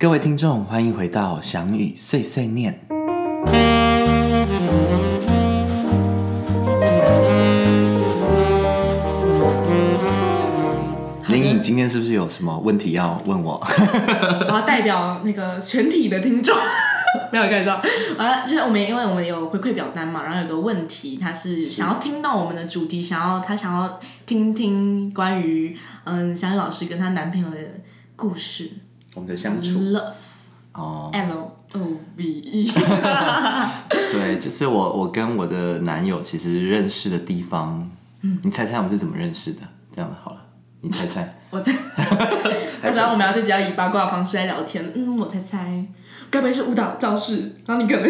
各位听众，欢迎回到翔宇碎碎念。林颖，今天是不是有什么问题要问我？我要代表那个全体的听众，没有开玩笑。啊，就是我们因为我们有回馈表单嘛，然后有个问题，他是想要听到我们的主题，想要他想要听听关于嗯小雨老师跟她男朋友的故事我们的相处，love 哦，L O V E，对，就是我我跟我的男友其实认识的地方，嗯你猜猜我们是怎么认识的？这样好了，你猜猜。我猜，我想我们要这集要以八卦的方式来聊天。嗯，我猜猜，该不会是舞蹈教室？然后你可能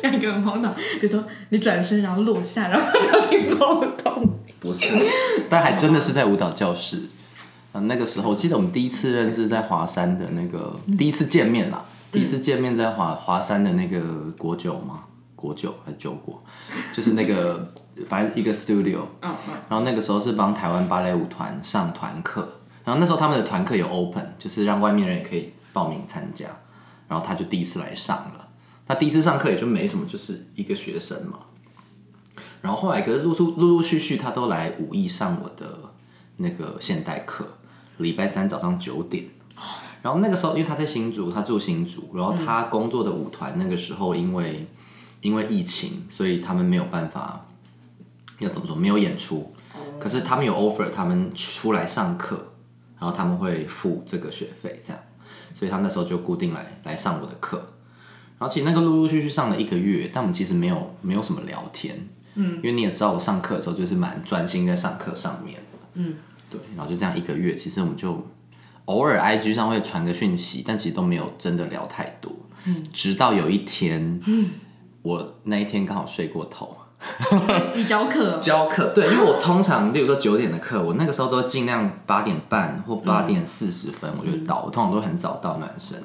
讲一个很荒唐，比如说你转身然后落下，然后表情波动。不是，但还真的是在舞蹈教室。啊，那个时候我记得我们第一次认识在华山的那个第一次见面啦，第一次见面在华华山的那个国酒嘛，国酒还是酒国，就是那个反正一个 studio，嗯嗯，然后那个时候是帮台湾芭蕾舞团上团课，然后那时候他们的团课有 open，就是让外面人也可以报名参加，然后他就第一次来上了。他第一次上课也就没什么，就是一个学生嘛。然后后来可是陆陆陆陆续续他都来武艺上我的那个现代课，礼拜三早上九点。然后那个时候因为他在新竹，他住新竹，然后他工作的舞团那个时候因为因为疫情，所以他们没有办法要怎么说没有演出，可是他们有 offer 他们出来上课，然后他们会付这个学费这样，所以他那时候就固定来来上我的课。然后其实那个陆陆续续上了一个月，但我们其实没有没有什么聊天，嗯，因为你也知道我上课的时候就是蛮专心在上课上面的，嗯，对，然后就这样一个月，其实我们就偶尔 IG 上会传个讯息，但其实都没有真的聊太多，嗯，直到有一天，嗯，我那一天刚好睡过头，你教课，教课，对，因为我通常，例如说九点的课，我那个时候都尽量八点半或八点四十分我就到，我通常都很早到暖身。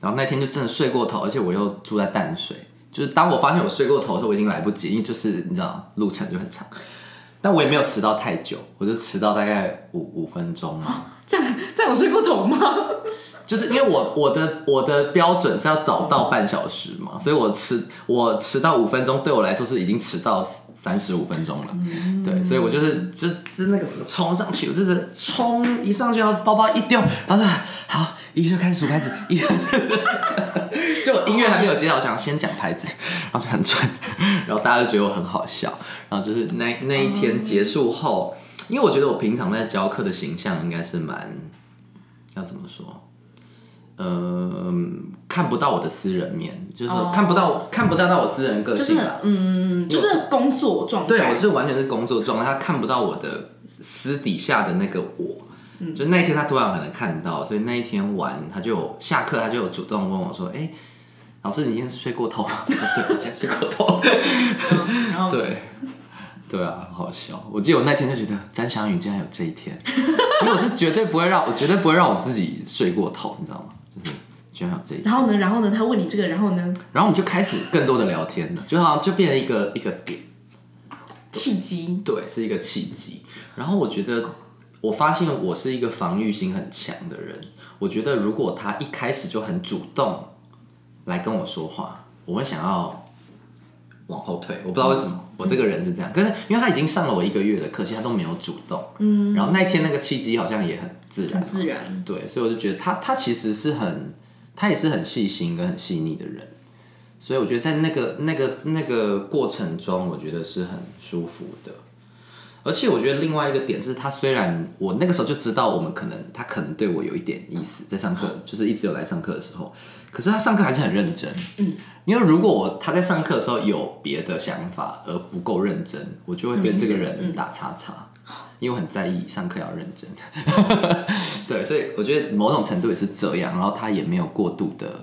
然后那天就真的睡过头，而且我又住在淡水，就是当我发现我睡过头的时候，我已经来不及，因为就是你知道路程就很长，但我也没有迟到太久，我就迟到大概五五分钟嘛。这样这样我睡过头吗？就是因为我我的我的标准是要早到半小时嘛，所以我迟我迟到五分钟对我来说是已经迟到三十五分钟了，对，所以我就是就就那个怎么冲上去，我就是冲一上去，然后包包一丢，然后就好，一就开始数拍子，一 就音乐还没有接到，我想先讲牌子，然后就很喘，然后大家就觉得我很好笑，然后就是那那一天结束后，因为我觉得我平常在教课的形象应该是蛮要怎么说？呃，看不到我的私人面，就是看不到、看不到到我私人个就是性啦。嗯，就是工作状态。对，我是完全是工作状态，他看不到我的私底下的那个我。就那一天他突然可能看到，所以那一天晚他就下课，他就有主动问我说：“哎、老师，你今天是睡过头吗？”我说：“对，我今天睡过头。对，对啊，很好笑。我记得我那天就觉得詹祥宇竟然有这一天，因为我是绝对不会让我绝对不会让我自己睡过头，你知道吗？就是居然有这一天。然后呢，然后呢，他问你这个，然后呢，然后我们就开始更多的聊天了，就好像就变成一个一个点，契机，对，是一个契机。然后我觉得，我发现我是一个防御心很强的人。我觉得如果他一开始就很主动来跟我说话，我会想要往后退。我不知道为什么，我这个人是这样。可是因为他已经上了我一个月的课，其实他都没有主动。嗯。然后那一天那个契机好像也很自然很，自然。对，所以我就觉得他他其实是很，他也是很细心跟很细腻的人。所以我觉得在那个那个那个过程中，我觉得是很舒服的。而且我觉得另外一个点是，他虽然我那个时候就知道我们可能他可能对我有一点意思，在上课就是一直有来上课的时候，可是他上课还是很认真。嗯，因为如果我他在上课的时候有别的想法而不够认真，我就会对这个人打叉叉，因为我很在意上课要认真。对，所以我觉得某种程度也是这样，然后他也没有过度的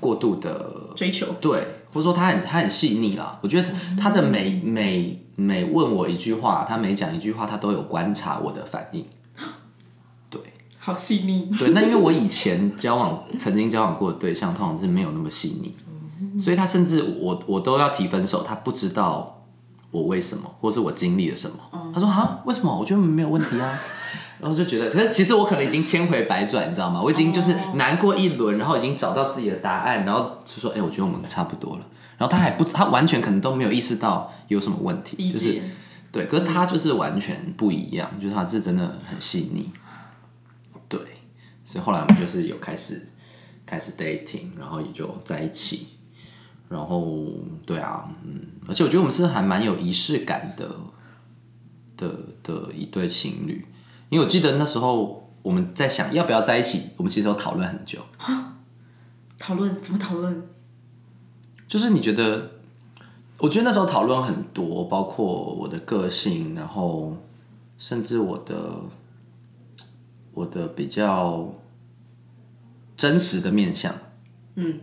过度的追求，对，或者说他很他很细腻啦。我觉得他的每每每问我一句话，他每讲一句话，他都有观察我的反应。对好细腻。对，那因为我以前交往曾经交往过的对象，通常是没有那么细腻，所以他甚至我我都要提分手，他不知道我为什么，或是我经历了什么。他说啊，为什么？我觉得没有问题啊。然后就觉得，可是其实我可能已经千回百转，你知道吗？我已经就是难过一轮，然后已经找到自己的答案，然后就说，哎、我觉得我们差不多了。然后他还不，他完全可能都没有意识到有什么问题，就是。对，可是他就是完全不一样，就是他是真的很细腻，对，所以后来我们就是有开始开始 dating，然后也就在一起，然后对啊，嗯，而且我觉得我们是还蛮有仪式感的的的一对情侣，因为我记得那时候我们在想要不要在一起，我们其实有讨论很久，讨论？怎么讨论？就是你觉得，我觉得那时候讨论很多，包括我的个性，然后甚至我的我的比较真实的面相。嗯，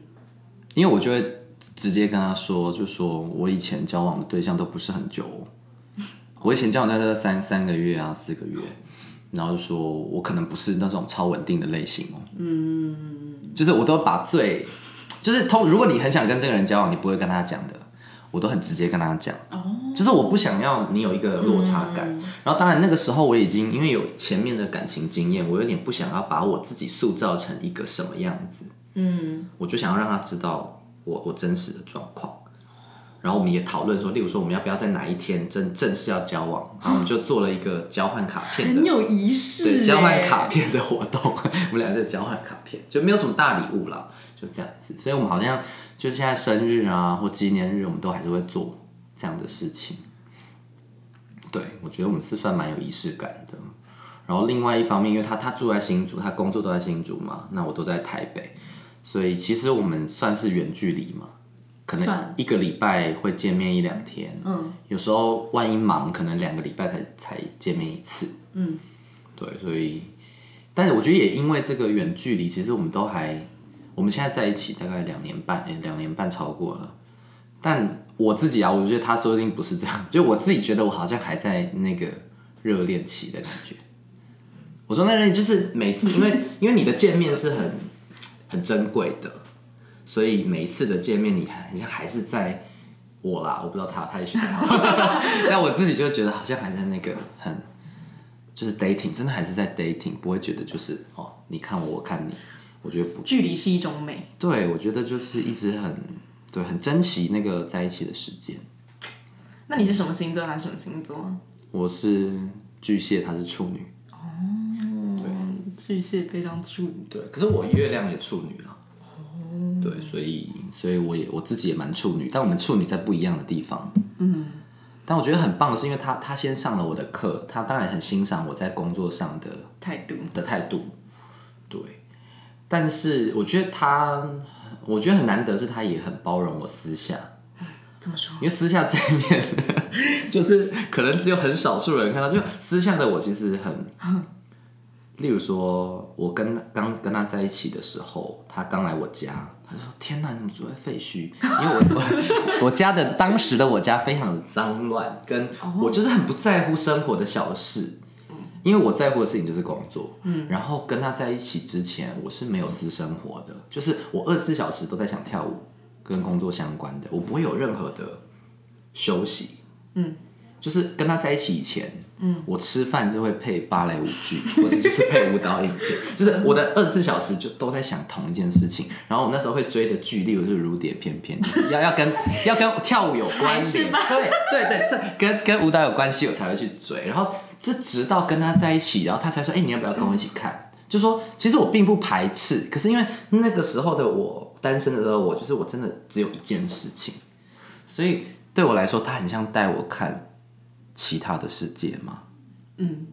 因为我就会直接跟他说，就说我以前交往的对象都不是很久哦、我以前交往大概三三个月啊，四个月，然后就说我可能不是那种超稳定的类型哦。嗯，就是我都把最就是通，如果你很想跟这个人交往，你不会跟他讲的，我都很直接跟他讲。哦，就是我不想要你有一个落差感。然后当然那个时候我已经因为有前面的感情经验，我有点不想要把我自己塑造成一个什么样子。嗯，我就想要让他知道我我真实的状况。然后我们也讨论说，例如说我们要不要在哪一天正正式要交往，然后我们就做了一个交换卡片的很有仪式对，欸，交换卡片的活动，我们俩就交换卡片，就没有什么大礼物了，就这样子。所以我们好像就现在生日啊或纪念日，我们都还是会做这样的事情。对，我觉得我们是算蛮有仪式感的。然后另外一方面，因为他他住在新竹，他工作都在新竹嘛，那我都在台北，所以其实我们算是远距离嘛，可能一个礼拜会见面一两天，嗯，有时候万一忙，可能两个礼拜才才见面一次，嗯，对，所以，但是我觉得也因为这个远距离，其实我们都还，我们现在在一起大概两年半，哎、两年半超过了，但我自己啊，我觉得他说不定不是这样，就我自己觉得我好像还在那个热恋期的感觉。我说那热恋就是每次，因为因为你的见面是很很珍贵的，所以每一次的见面，你好像还是在我啦，我不知道他，他也许 但我自己就觉得好像还在那个很就是 dating，真的还是在 dating，不会觉得就是哦，你看我，我看你，我觉得不距离是一种美。对，我觉得就是一直很对，很珍惜那个在一起的时间。那你是什么星座？他是什么星座？我是巨蟹，他是处女，哦，对巨蟹非常处女。对，可是我月亮也处女了。对，所以所以我也我自己也蛮处女，但我们处女在不一样的地方。嗯，但我觉得很棒的是，因为他他先上了我的课，他当然很欣赏我在工作上的态度，的态度，对。但是我觉得他，我觉得很难得是他也很包容我私下，怎么说？因为私下这一面，就是可能只有很少数人看到，就私下的我其实很，例如说，我跟刚跟他在一起的时候，他刚来我家，他就说：“天哪，你怎么住在废墟？” 因为我我我家的当时的我家非常的脏乱，跟我就是很不在乎生活的小事。因为我在乎的事情就是工作，嗯，然后跟他在一起之前，我是没有私生活的，就是我二十四小时都在想跳舞，跟工作相关的，我不会有任何的休息，嗯，就是跟他在一起以前，嗯，我吃饭就会配芭蕾舞剧，或者就是配舞蹈影片，就是我的二十四小时就都在想同一件事情，然后我那时候会追的剧，例如是《如蝶翩翩》，就是要要跟 要跟跳舞有关联，还是吧对对对，是跟跟舞蹈有关系，我才会去追，然后这直到跟他在一起，然后他才说，哎、你要不要跟我一起看？就说其实我并不排斥，可是因为那个时候的我单身的时候，我就是我真的只有一件事情，所以对我来说，他很像带我看其他的世界吗。嗯，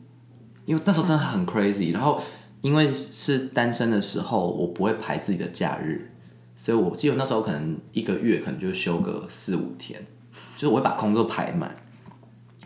因为那时候真的很 crazy，然后因为是单身的时候，我不会排自己的假日，所以我记得那时候可能一个月可能就休个四五天，就是我会把工作排满。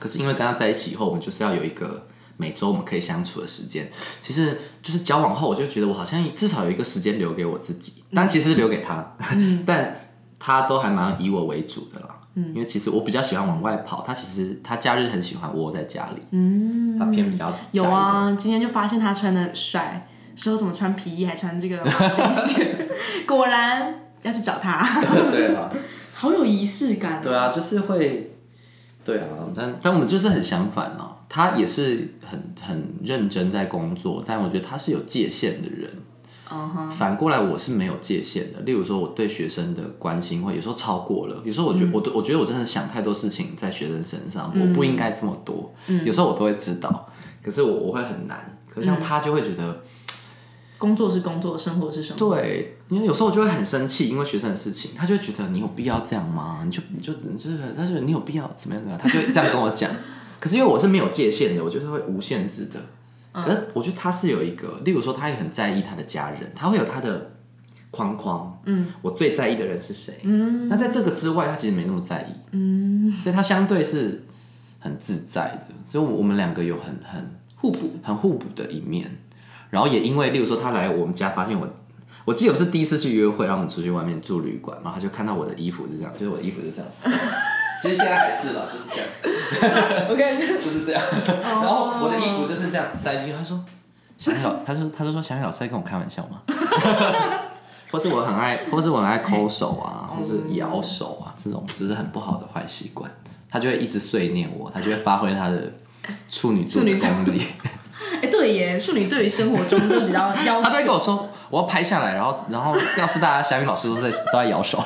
可是因为跟他在一起以后，我们就是要有一个每周我们可以相处的时间。其实就是交往后，我就觉得我好像至少有一个时间留给我自己，但其实是留给他，但他都还蛮以我为主的啦。因为其实我比较喜欢往外跑，他其实他假日很喜欢窝在家里，嗯，他偏比较有，啊，今天就发现他穿的很帅，说怎么穿皮衣还穿这个马尾线，果然要去找他，对啊，好有仪式感。对啊，就是会，对啊，但但我们就是很相反哦。他也是很很认真在工作，但我觉得他是有界限的人。反过来我是没有界限的，例如说我对学生的关心会有时候超过了，有时候我觉得、我我觉得我真的想太多事情在学生身上，我不应该这么多，有时候我都会知道，可是我我会很难，可是像他就会觉得。工作是工作，生活是生活。对，因为有时候我就会很生气，因为学生的事情，他就会觉得你有必要这样吗？你就你就你就是，他就你有必要怎么样怎么样，他就会这样跟我讲。可是因为我是没有界限的，我就是会无限制的。可是我觉得他是有一个，例如说他也很在意他的家人，他会有他的框框。嗯，我最在意的人是谁？嗯，那在这个之外，他其实没那么在意。嗯，所以他相对是很自在的。所以，我们两个有很很互补，很互补的一面。然后也因为，例如说他来我们家，发现我，我记得我是第一次去约会，让我们出去外面住旅馆，然后他就看到我的衣服是这样，就是我的衣服是这样子。其实现在还是了，就是这样。我看这就是这样。然后我的衣服就是这样塞进去。他说：“小雨老，他说他就说小雨老师在跟我开玩笑吗？” 或是我很爱，或是我很爱抠手啊，或是咬手啊，这种就是很不好的坏习惯。他就会一直碎念我，他就会发挥他的处女座的功力。哎，对耶，处女对于生活中都比较要求。他在跟我说，我要拍下来，然后然后告诉大家，小雨老师都在都在摇手，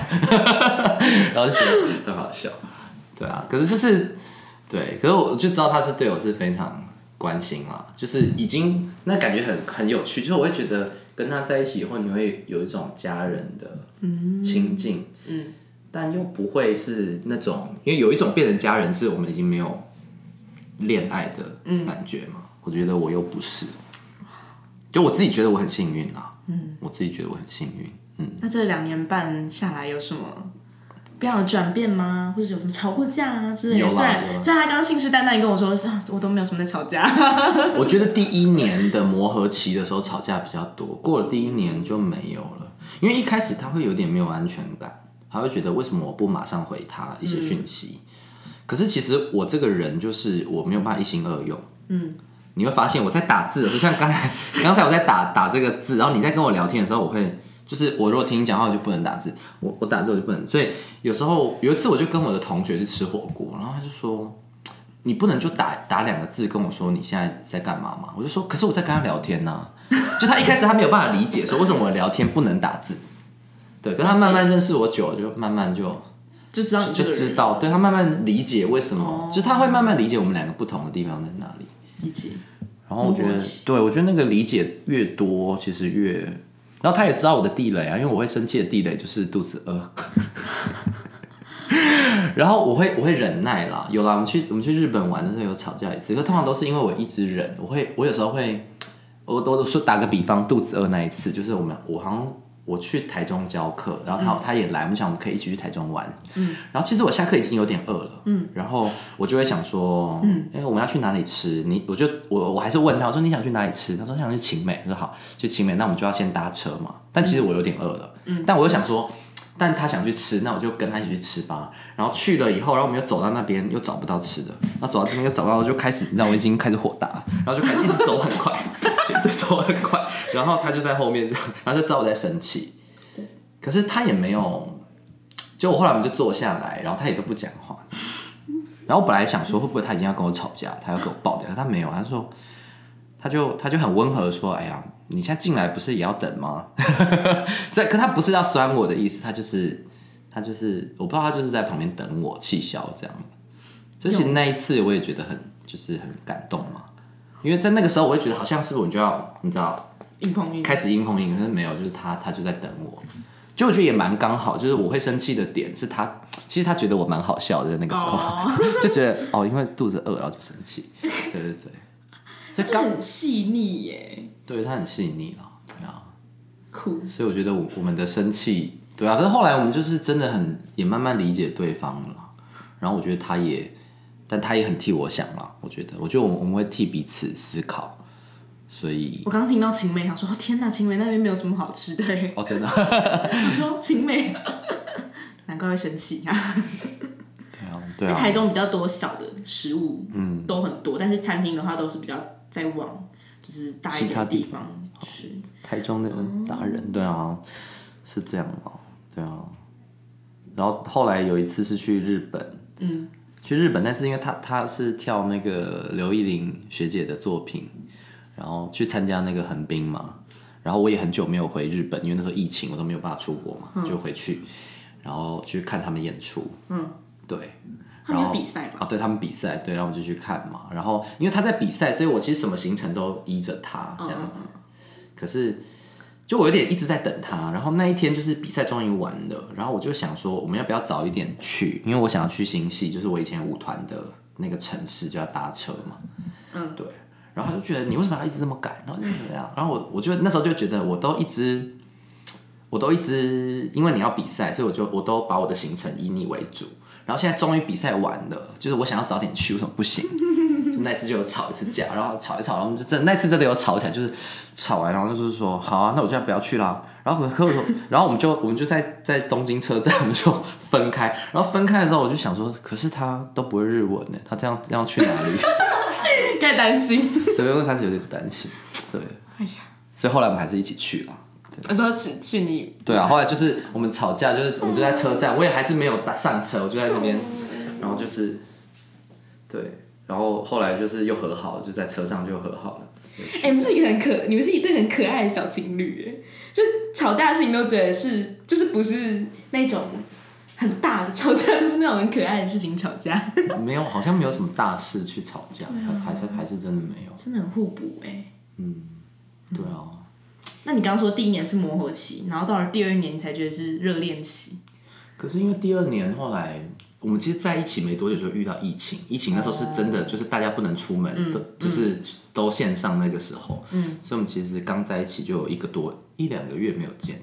然后就觉得很好笑。对啊，可是就是对，可是我就知道他是对我是非常关心啦，就是已经那感觉很很有趣，就是我会觉得跟他在一起以后，你会有一种家人的亲近，嗯，但又不会是那种，因为有一种变成家人，是我们已经没有恋爱的感觉嘛。我觉得我又不是，就我自己觉得我很幸运啦。嗯，我自己觉得我很幸运。嗯，那这两年半下来有什么不样的转变吗？或者有什么吵过架啊之类的？有然虽然他刚刚信誓旦旦跟我说，是 啊我都没有什么在吵架。我觉得第一年的磨合期的时候吵架比较多，过了第一年就没有了，因为一开始他会有点没有安全感，他会觉得为什么我不马上回他一些讯息？可是其实我这个人就是我没有办法一心二用。嗯，你会发现我在打字就，像刚才 刚才我在打打这个字，然后你在跟我聊天的时候，我会。就是我如果听你讲话，我就不能打字，我我打字我就不能，所以有时候有一次我就跟我的同学去吃火锅，然后他就说，你不能就打打两个字跟我说你现在在干嘛吗？我就说，可是我在跟他聊天呢、就他一开始他没有办法理解说为什么我聊天不能打字，对，可是他慢慢认识我久了，就慢慢就就知道就知道，对他慢慢理解为什么，就他会慢慢理解我们两个不同的地方在哪里。理解。然后我觉得对我觉得那个理解越多，其实越，然后他也知道我的地雷啊，因为我会生气的地雷就是肚子饿，然后我会我会忍耐啦，有啦，我们去我们去日本玩的时候有吵架一次，可通常都是因为我一直忍，我会我有时候会，我我说打个比方，肚子饿那一次，就是我们我好像。我去台中教课，然后他、他也来，我们想我们可以一起去台中玩。嗯，然后其实我下课已经有点饿了。嗯，然后我就会想说，嗯，哎、我们要去哪里吃？你我就我我还是问他，我说你想去哪里吃？他说想去晴美。我说好，去晴美，那我们就要先搭车嘛。但其实我有点饿了，嗯，但我又想说，但他想去吃，那我就跟他一起去吃吧。然后去了以后，然后我们又走到那边，又找不到吃的，那走到这边又找到，就开始，你知道我已经开始火大，然后就开始一直走很快，就一直走很快，然后他就在后面，然后就知道我在生气，可是他也没有，就我后来我们就坐下来，然后他也都不讲话，然后我本来想说会不会他已经要跟我吵架，他要给我爆掉，他没有，他说他就他就很温和的说，哎呀，你现在进来不是也要等吗？所以可他不是要酸我的意思，他就是他就是我不知道他就是在旁边等我气消这样。所以其实那一次我也觉得很就是很感动嘛，因为在那个时候我会觉得好像是我就要你知道硬碰硬，开始硬碰硬，可是没有，就是他他就在等我。就我觉得也蛮刚好，就是我会生气的点是他，其实他觉得我蛮好笑的，在那个时候、哦。就觉得哦，因为肚子饿然后就生气，对对对，所以这刚很细腻耶，对他很细腻了，对啊，酷。所以我觉得我我们的生气，对啊，可是后来我们就是真的很也慢慢理解对方了，然后我觉得他也，但他也很替我想了，我觉得，我觉得我们我们会替彼此思考，所以我刚刚听到晴美，想说哦天哪，晴美那边没有什么好吃的耶。哦，真的，我说晴美，难怪会生气啊。对啊，对啊，台中比较多小的食物，嗯，都很多，但是餐厅的话都是比较在往就是大一点其他地的地方去。台中的达人，对啊，是这样啊，对啊。然后后来有一次是去日本，嗯，去日本，但是因为他他是跳那个刘依玲学姐的作品，然后去参加那个横滨嘛，然后我也很久没有回日本，因为那时候疫情我都没有办法出国嘛，就回去，然后去看他们演出，嗯，对，他们是比赛嘛？啊，对他们比赛，对，然后我就去看嘛。然后因为他在比赛，所以我其实什么行程都依着他这样子。可是就我有点一直在等他。然后那一天就是比赛终于完了，然后我就想说，我们要不要早一点去？因为我想要去新系，就是我以前舞团的那个城市，就要搭车嘛。嗯，对。然后他就觉得你为什么要一直这么赶？然后就是怎么样？然后我我就那时候就觉得我都一直。我都一直因为你要比赛，所以我就我都把我的行程以你为主。然后现在终于比赛完了，就是我想要早点去，为什么不行？就那次就有吵一次架，然后吵一吵，然后我们就真那次真的有吵起来，就是吵完，然后就是说好啊，那我就不要去啦。然后可可说，然后我们就我们就在在东京车站，我们就分开。然后分开的时候，我就想说，可是他都不会日文呢，他这样这样去哪里？开始担心，对，因为开始有点担心，对。哎呀，所以后来我们还是一起去了。我说去去你。对啊，后来就是我们吵架，就是我们就在车站，我也还是没有上车，我就在那边，然后就是对，然后后来就是又和好了，就在车上就和好了。哎，你们是一个很可，你们是一对很可爱的小情侣，哎，就吵架的事情都觉得是，就是不是那种很大的吵架，都是那种很可爱的事情吵架。没有，好像没有什么大事去吵架，还是还是真的没有，真的很互补哎。嗯，对啊。那你刚刚说第一年是磨合期，然后到了第二年你才觉得是热恋期。可是因为第二年后来我们其实在一起没多久就遇到疫情，疫情那时候是真的就是大家不能出门，的，就是都线上那个时候，嗯，所以我们其实刚在一起就有一个多一两个月没有见，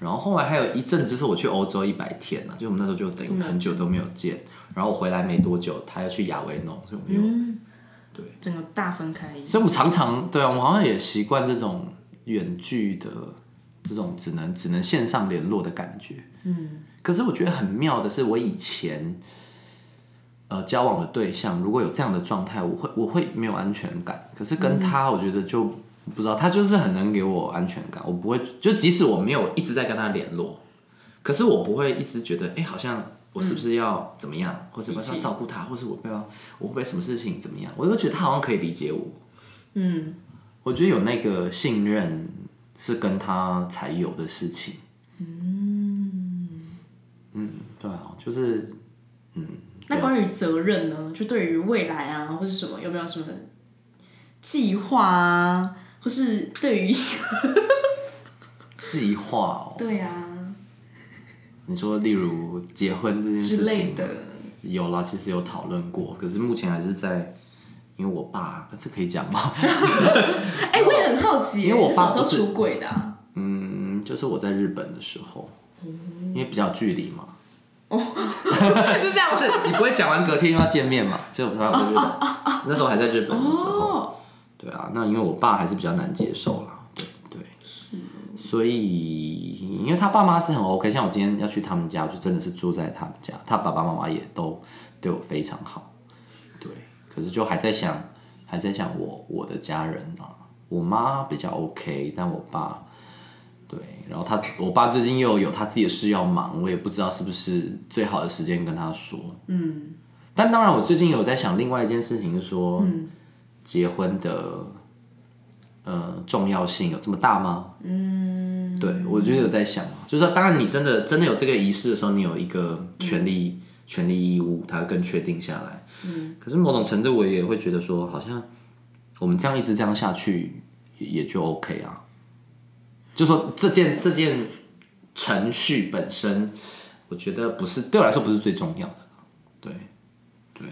然后后来还有一阵子就是我去欧洲一百天了，就我们那时候就等于很久都没有见，然后我回来没多久他又去亚维农，所以我们又对整个大分开，所以我们常常对啊，我们好像也习惯这种。远距的这种只能只能线上联络的感觉，嗯，可是我觉得很妙的是，我以前呃交往的对象如果有这样的状态，我会我会没有安全感。可是跟他，我觉得就不知道，他就是很能给我安全感。我不会，就即使我没有一直在跟他联络，可是我不会一直觉得，哎，好像我是不是要怎么样，或者我要照顾他，或是我不要我会不会什么事情怎么样，我就觉得他好像可以理解我，嗯。我觉得有那个信任是跟他才有的事情。嗯嗯，对啊，就是嗯。那关于责任呢？就对于未来啊，或者什么，有没有什么计划啊？或是对于 计划哦？对啊。你说，例如结婚这件事情的，有啦，其实有讨论过，可是目前还是在。因为我爸，这可以讲吗？哎，我也很好奇，因为我爸是出轨的。嗯，就是我在日本的时候，因为比较距离嘛。哦，是这样，就是你不会讲完隔天又要见面嘛？就他在日本，那时候还在日本的时候，对啊，那因为我爸还是比较难接受啦，对对，是，所以因为他爸妈是很 OK，像我今天要去他们家，就真的是住在他们家，他爸爸妈妈也都对我非常好。对可是就还在想，还在想我我的家人啊，我妈比较 OK，但我爸，对，然后他我爸最近又有他自己的事要忙，我也不知道是不是最好的时间跟他说。嗯，但当然我最近有在想另外一件事情，是说结婚的呃重要性有这么大吗？嗯，对我觉得有在想嘛，就是说当然你真的真的有这个仪式的时候，你有一个权利权利义务，它更确定下来。嗯，可是某种程度我也会觉得说，好像我们这样一直这样下去也就 OK 啊。就说这件这件程序本身，我觉得不是对我来说不是最重要的。对，对，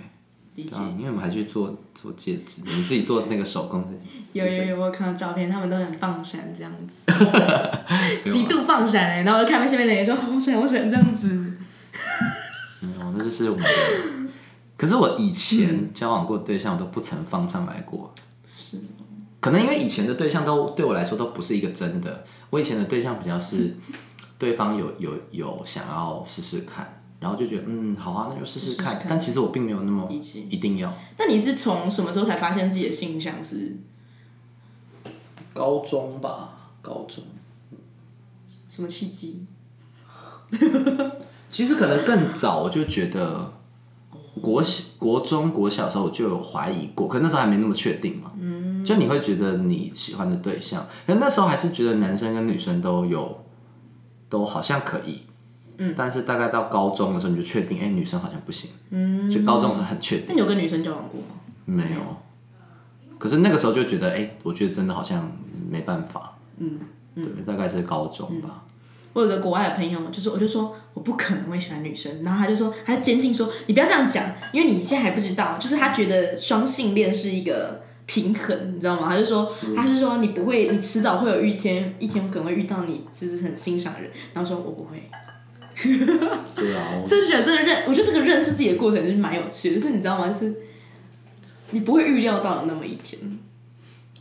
理解。因为我们还去做做戒指，你自己做那个手工这些。有有有，我看到照片，他们都很放闪这样子，极度放闪哎。然后看下面的人说好闪好闪这样子。没有，那就是我们。可是我以前交往过对象我都不曾放上来过，是，可能因为以前的对象都对我来说都不是一个真的。我以前的对象比较是对方有有有想要试试看，然后就觉得嗯好啊，那就试试看。但其实我并没有那么一定要。那你是从什么时候才发现自己的性向是？高中吧，高中。什么契机？其实可能更早，我就觉得。国小、国中、国小的时候我就有怀疑过，可那时候还没那么确定嘛。嗯，就你会觉得你喜欢的对象，可那时候还是觉得男生跟女生都有，都好像可以。嗯，但是大概到高中的时候，你就确定，哎、女生好像不行。嗯，就高中的时候很确定那。你有跟女生交往过吗？没有。可是那个时候就觉得，哎、我觉得真的好像没办法。嗯，对，大概是高中吧。我有个国外的朋友，就是我就说我不可能会喜欢女生，然后他就说，他坚信说你不要这样讲，因为你现在还不知道，就是他觉得双性恋是一个平衡，你知道吗？他就说，他是说你不会，你迟早会有一天，一天可能会遇到你就是很欣赏的人，然后说我不会，对啊，我 所以就觉得这个认，我觉得这个认识自己的过程就是蛮有趣的，就是你知道吗？就是你不会预料到有那么一天，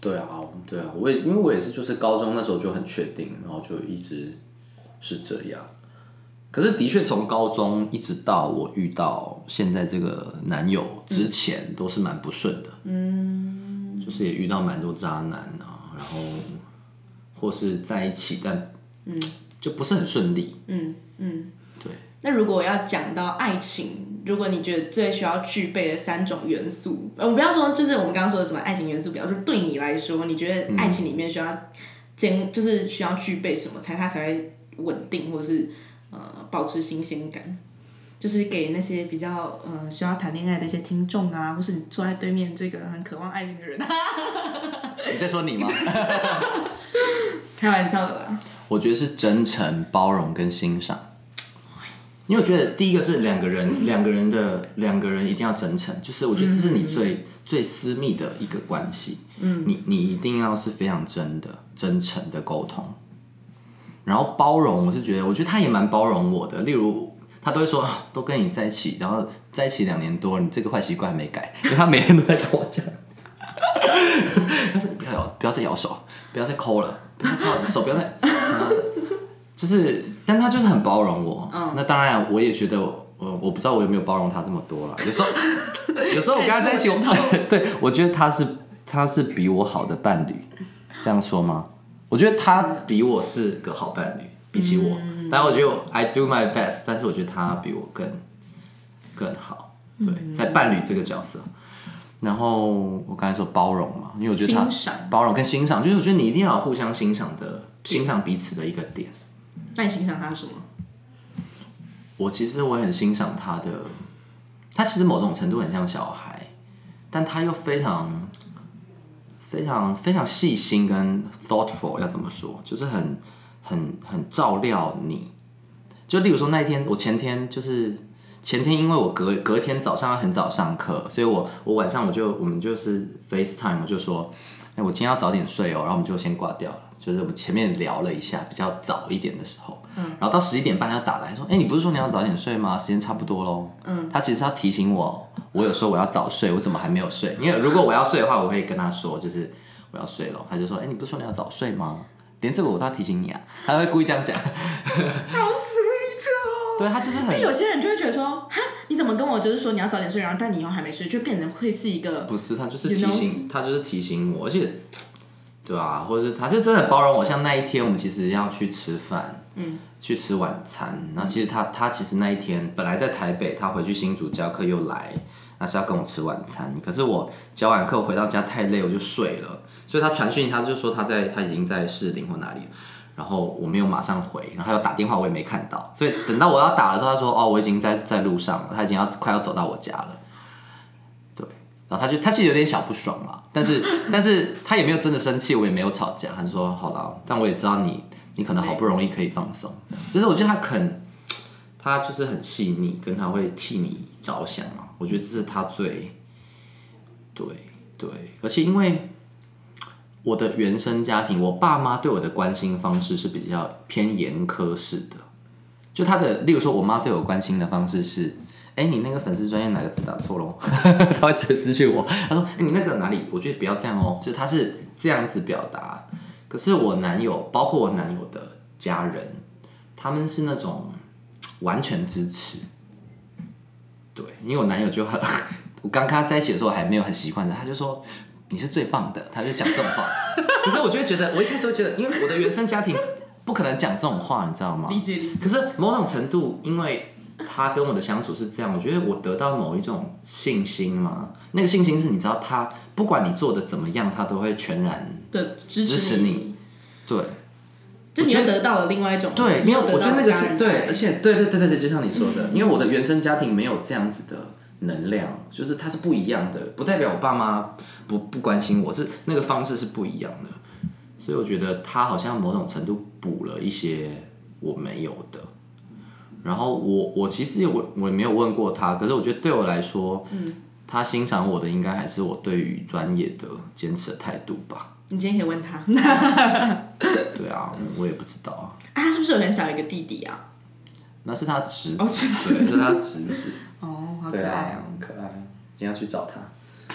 对啊，对啊，我也因为我也是，就是高中那时候就很确定，然后就一直是这样。可是的确从高中一直到我遇到现在这个男友之前，都是蛮不顺的。嗯，就是也遇到蛮多渣男啊，然后或是在一起，但嗯就不是很顺利。嗯嗯。对，那如果要讲到爱情，如果你觉得最需要具备的三种元素，呃，我不要说就是我们刚刚说的什么爱情元素，比方说对你来说，你觉得爱情里面需要兼，就是需要具备什么，才它才会稳定，或是呃保持新鲜感？就是给那些比较呃需要谈恋爱的一些听众啊，或是你坐在对面这个很渴望爱情的人，你在说你吗？开玩笑的啦。我觉得是真诚、包容跟欣赏。因为我觉得第一个是两个人，两个人的两个人一定要真诚，就是我觉得这是你最、最私密的一个关系。嗯，你你一定要是非常真的、真诚的沟通，然后包容。我是觉得，我觉得他也蛮包容我的。例如，他都会说，啊都跟你在一起，然后在一起两年多，你这个坏习惯还没改，因为他每天都在跟我讲。但是你不要咬，不要再咬手，不要再抠了，不要再抠了，手不要再。嗯就是，但他就是很包容我。嗯，那当然，我也觉得，我，我不知道我有没有包容他这么多了。有时候，有时候我跟他在一起，我 对我觉得他是他是比我好的伴侣，这样说吗？我觉得他比我是个好伴侣，比起我，但我觉得我 I do my best，但是我觉得他比我更更好。对，在伴侣这个角色。然后我刚才说包容嘛，因为我觉得他欣赏包容跟欣赏，就是我觉得你一定要有互相欣赏的欣赏彼此的一个点。那你欣赏他什么？我其实我很欣赏他的，他其实某种程度很像小孩，但他又非常非常非常细心跟 thoughtful，要怎么说？就是很很很照料你。就例如说那一天，我前天就是前天，因为我隔隔天早上要很早上课，所以我我晚上我就我们就是 FaceTime，我就说，哎、我今天要早点睡哦，然后我们就先挂掉了。就是我们前面聊了一下，比较早一点的时候，嗯，然后到十一点半他打来说，哎、你不是说你要早点睡吗？时间差不多喽，嗯，他其实是要提醒我，我有说我要早睡，我怎么还没有睡？因为如果我要睡的话，我会跟他说，就是我要睡了，他就说，哎、你不是说你要早睡吗？连这个我都要提醒你啊，他会故意这样讲，好哦。对他就是很那有些人就会觉得说，哈，你怎么跟我就是说你要早点睡，然后但你又还没睡，就变成会是一个不是，他就是提醒，他就是提醒我，而且，对啊，或者是他就真的很包容我。像那一天，我们其实要去吃饭，嗯，去吃晚餐。然后其实他他其实那一天本来在台北，他回去新竹教课又来，那是要跟我吃晚餐。可是我教完课回到家太累，我就睡了。所以他传讯，他就说他在他已经在士林或哪里，然后我没有马上回，然后他又打电话我也没看到，所以等到我要打的时候，他说哦我已经在在路上了，他已经要快要走到我家了。对，然后他就他其实有点小不爽啦，但是但是他也没有真的生气，我也没有吵架，他就说好了，但我也知道你你可能好不容易可以放松，就是我觉得他肯他就是很细腻，跟他会替你着想嘛，我觉得这是他最对对，而且因为我的原生家庭，我爸妈对我的关心方式是比较偏严苛式的，就他的，例如说，我妈对我关心的方式是，哎、你那个粉丝专业哪个字打错了？他会直接私讯我，他说，哎、你那个哪里？我觉得不要这样哦，就他是这样子表达。可是我男友，包括我男友的家人，他们是那种 完全支持。对，因为我男友就很，我刚跟他在一起的时候还没有很习惯的，他就说你是最棒的，他就讲这种话。可是我就会觉得，我一开始会觉得，因为我的原生家庭不可能讲这种话，你知道吗？理解理解。可是某种程度，因为他跟我的相处是这样，我觉得我得到某一种信心嘛。那个信心是你知道他不管你做的怎么样，他都会全然的支支持你，你。对就你又得到了另外一种对，没有得到我觉得那个是对，而且对对对对对，就像你说的，因为我的原生家庭没有这样子的能量，就是它是不一样的，不代表我爸妈不不关心我，是那个方式是不一样的。所以我觉得他好像某种程度补了一些我没有的。然后我我其实我我也没有问过他，可是我觉得对我来说，嗯，他欣赏我的应该还是我对于专业的坚持的态度吧。你今天可以问他，对啊，我也不知道啊，啊，他是不是有很小一个弟弟啊？那是他侄子，哦侄对，是他侄子，哦，好可对爱啊哦。，很可爱。今天要去找他。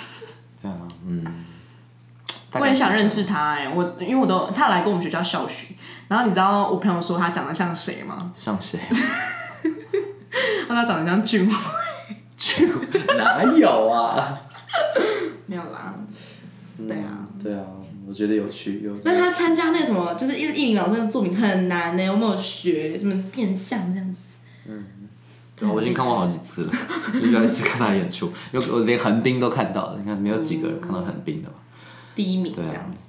对啊，嗯，我也想认识。他哎、我因为我都他来过我们学校校训，然后你知道我朋友说他长得像谁吗？像谁？说 他长得像俊辉，俊 哪有啊？没有啦。对啊，对啊，我觉得有趣，有。那他参加那个什么，就是艺艺林老师的作品很难呢、有没有学什么变相这样子？我已经看过好几次了，一 直要一直看他演出，有我连横滨都看到了，你看没有几个人看到横滨的嘛？第一名这对啊样子，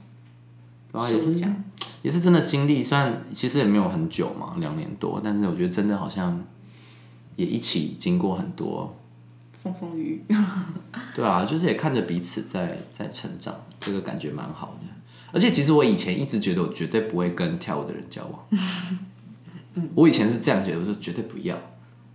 然后也是首奖也是真的经历，虽然其实也没有很久嘛，两年多，但是我觉得真的好像也一起经过很多，风风雨雨。对啊，就是也看着彼此在在成长，这个感觉蛮好的。而且其实我以前一直觉得我绝对不会跟跳舞的人交往，我以前是这样觉得，我说绝对不要，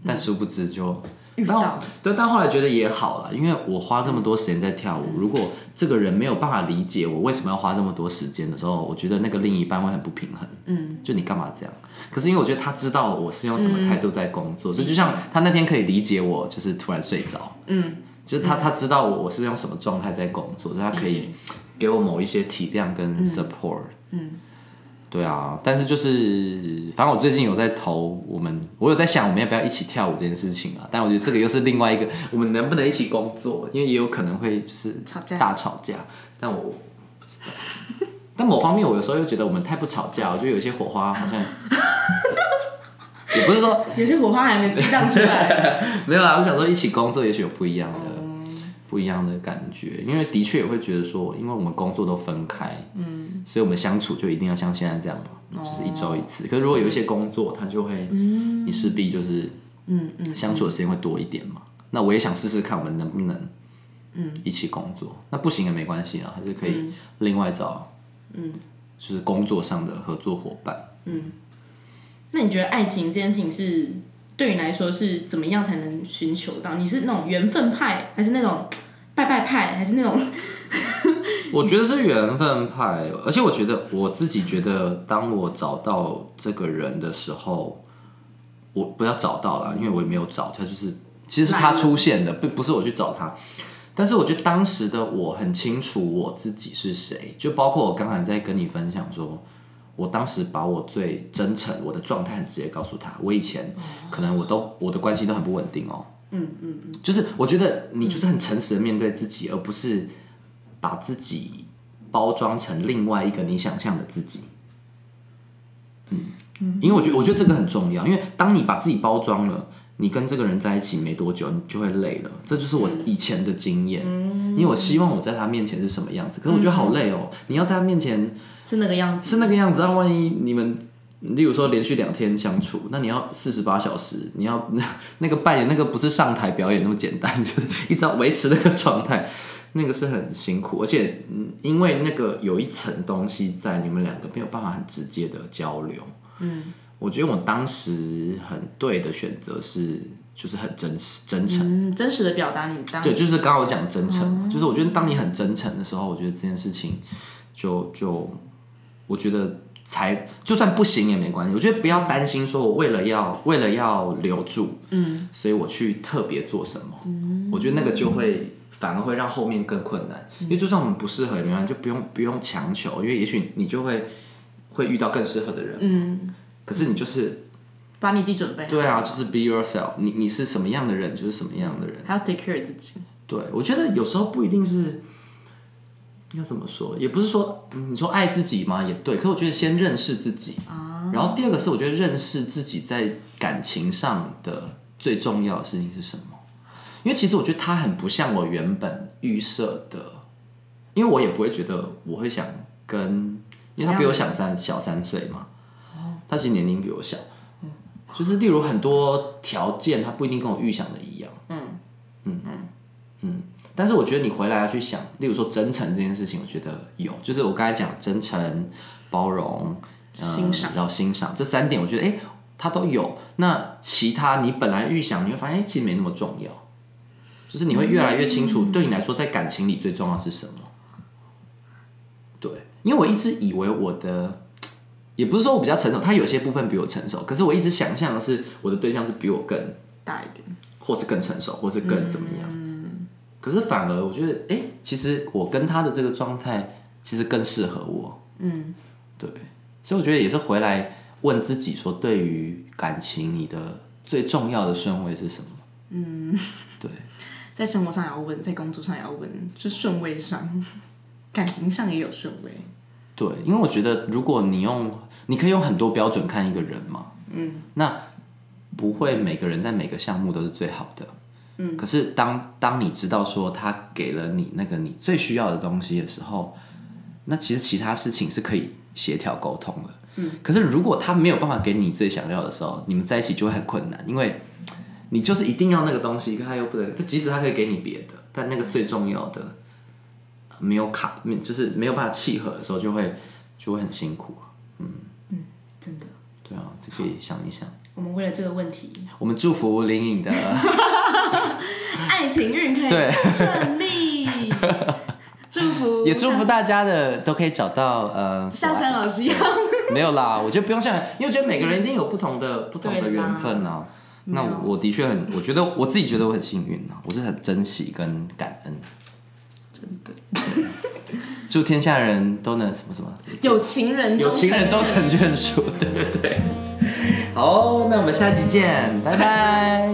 但殊不知就遇到对，但后来觉得也好了，因为我花这么多时间在跳舞，如果这个人没有办法理解我为什么要花这么多时间的时候，我觉得那个另一半会很不平衡。嗯，就你干嘛这样？可是因为我觉得他知道我是用什么态度在工作，所以就像他那天可以理解我，就是突然睡着。嗯，就是他他知道我我是用什么状态在工作，所以他可以给我某一些体谅跟 support。嗯。对啊，但是就是，反正我最近有在投我们，我有在想我们要不要一起跳舞这件事情啊。但我觉得这个又是另外一个，我们能不能一起工作，因为也有可能会就是吵架大吵架。但我不知道，但某方面我有时候又觉得我们太不吵架，我觉得有些火花好像，也不是说有些火花还没激荡出来。没有啊，我想说一起工作也许有不一样的、不一样的感觉，因为的确也会觉得说，因为我们工作都分开，嗯，所以我们相处就一定要像现在这样嘛，就是一周一次。可是如果有一些工作，它就会，你势必就是，嗯嗯，相处的时间会多一点嘛。那我也想试试看，我们能不能，嗯，一起工作。那不行也没关系啊，还是可以另外找，嗯，就是工作上的合作伙伴。嗯那你觉得爱情这件事情是对你来说是怎么样才能寻求到？你是那种缘分派，还是那种拜拜派，还是那种 我觉得是缘分派，而且我觉得我自己觉得，当我找到这个人的时候，我不要找到了，因为我也没有找他，就是其实是他出现的，不不是我去找他。但是我觉得当时的我很清楚我自己是谁，就包括我刚才在跟你分享说，我当时把我最真诚、我的状态很直接告诉他。我以前可能我都我的关系都很不稳定哦，嗯嗯嗯，就是我觉得你就是很诚实的面对自己，而不是把自己包装成另外一个你想象的自己。嗯嗯，因为我觉得我觉得这个很重要，因为当你把自己包装了。你跟这个人在一起没多久，你就会累了，这就是我以前的经验。因为我希望我在他面前是什么样子，可是我觉得好累哦。你要在他面前是那个样子？是那个样子，那万一你们，例如说连续两天相处，那你要四十八小时，你要 那个扮演那个不是上台表演那么简单，就是一直要维持那个状态，那个是很辛苦，而且嗯，因为那个有一层东西在，你们两个没有办法很直接的交流。嗯，我觉得我当时很对的选择是，就是很真实、真诚。嗯，真实的表达你当对，就是刚刚我讲真诚嘛，就是我觉得当你很真诚的时候，我觉得这件事情就就我觉得才就算不行也没关系。我觉得不要担心说我为了要为了要留住，嗯，所以我去特别做什么，嗯，我觉得那个就会反而会让后面更困难。因为就算我们不适合，也没关系，就不用不用强求，因为也许你就会会遇到更适合的人，嗯，可是你就是把你自己准备好，对啊，就是 be yourself，你你是什么样的人就是什么样的人。还要 take care 自己。对，我觉得有时候不一定是要怎么说，也不是说嗯你说爱自己嘛，也对。可我觉得先认识自己，啊然后第二个是我觉得认识自己在感情上的最重要的事情是什么？因为其实我觉得他很不像我原本预设的，因为我也不会觉得我会想跟，因为他比我小三小三岁嘛，他其实年龄比我小，嗯就是例如很多条件，他不一定跟我预想的一样，嗯。嗯。嗯，但是我觉得你回来要去想，例如说真诚这件事情，我觉得有，就是我刚才讲真诚、包容、呃欣赏。然后欣赏这三点，我觉得哎、诶他都有。那其他你本来预想，你会发现哎、其实没那么重要，就是你会越来越清楚，对你来说在感情里最重要是什么。对，因为我一直以为我的。也不是说我比较成熟，他有些部分比我成熟，可是我一直想象的是我的对象是比我更大一点，或是更成熟，或是更怎么样。嗯可是反而我觉得，哎、其实我跟他的这个状态，其实更适合我。嗯，对，所以我觉得也是回来问自己说，对于感情，你的最重要的顺位是什么？嗯，对，在生活上也要问，在工作上也要问，就顺位上，感情上也有顺位。对，因为我觉得如果你用，你可以用很多标准看一个人嘛，嗯，那不会每个人在每个项目都是最好的，嗯，可是当当你知道说他给了你那个你最需要的东西的时候，那其实其他事情是可以协调沟通的，嗯，可是如果他没有办法给你最想要的时候，你们在一起就会很困难，因为你就是一定要那个东西，可他又不能，即使他可以给你别的，但那个最重要的。没有卡，没就是没有办法契合的时候，就会就会很辛苦啊。真的，对啊，就可以想一想。我们为了这个问题，我们祝福林颖的，爱情运可以对顺利，祝福 也祝福大家的都可以找到呃，像山老师一样。没有啦，我觉得不用像，因为我觉得每个人一定有不同的不同的缘分啊。那我我的确很，我觉得我自己觉得我很幸运啊，我是很珍惜跟感恩。真的，祝天下人都能什么什么，有情人有情人终成眷属，对对对。好，那我们下期见，拜拜。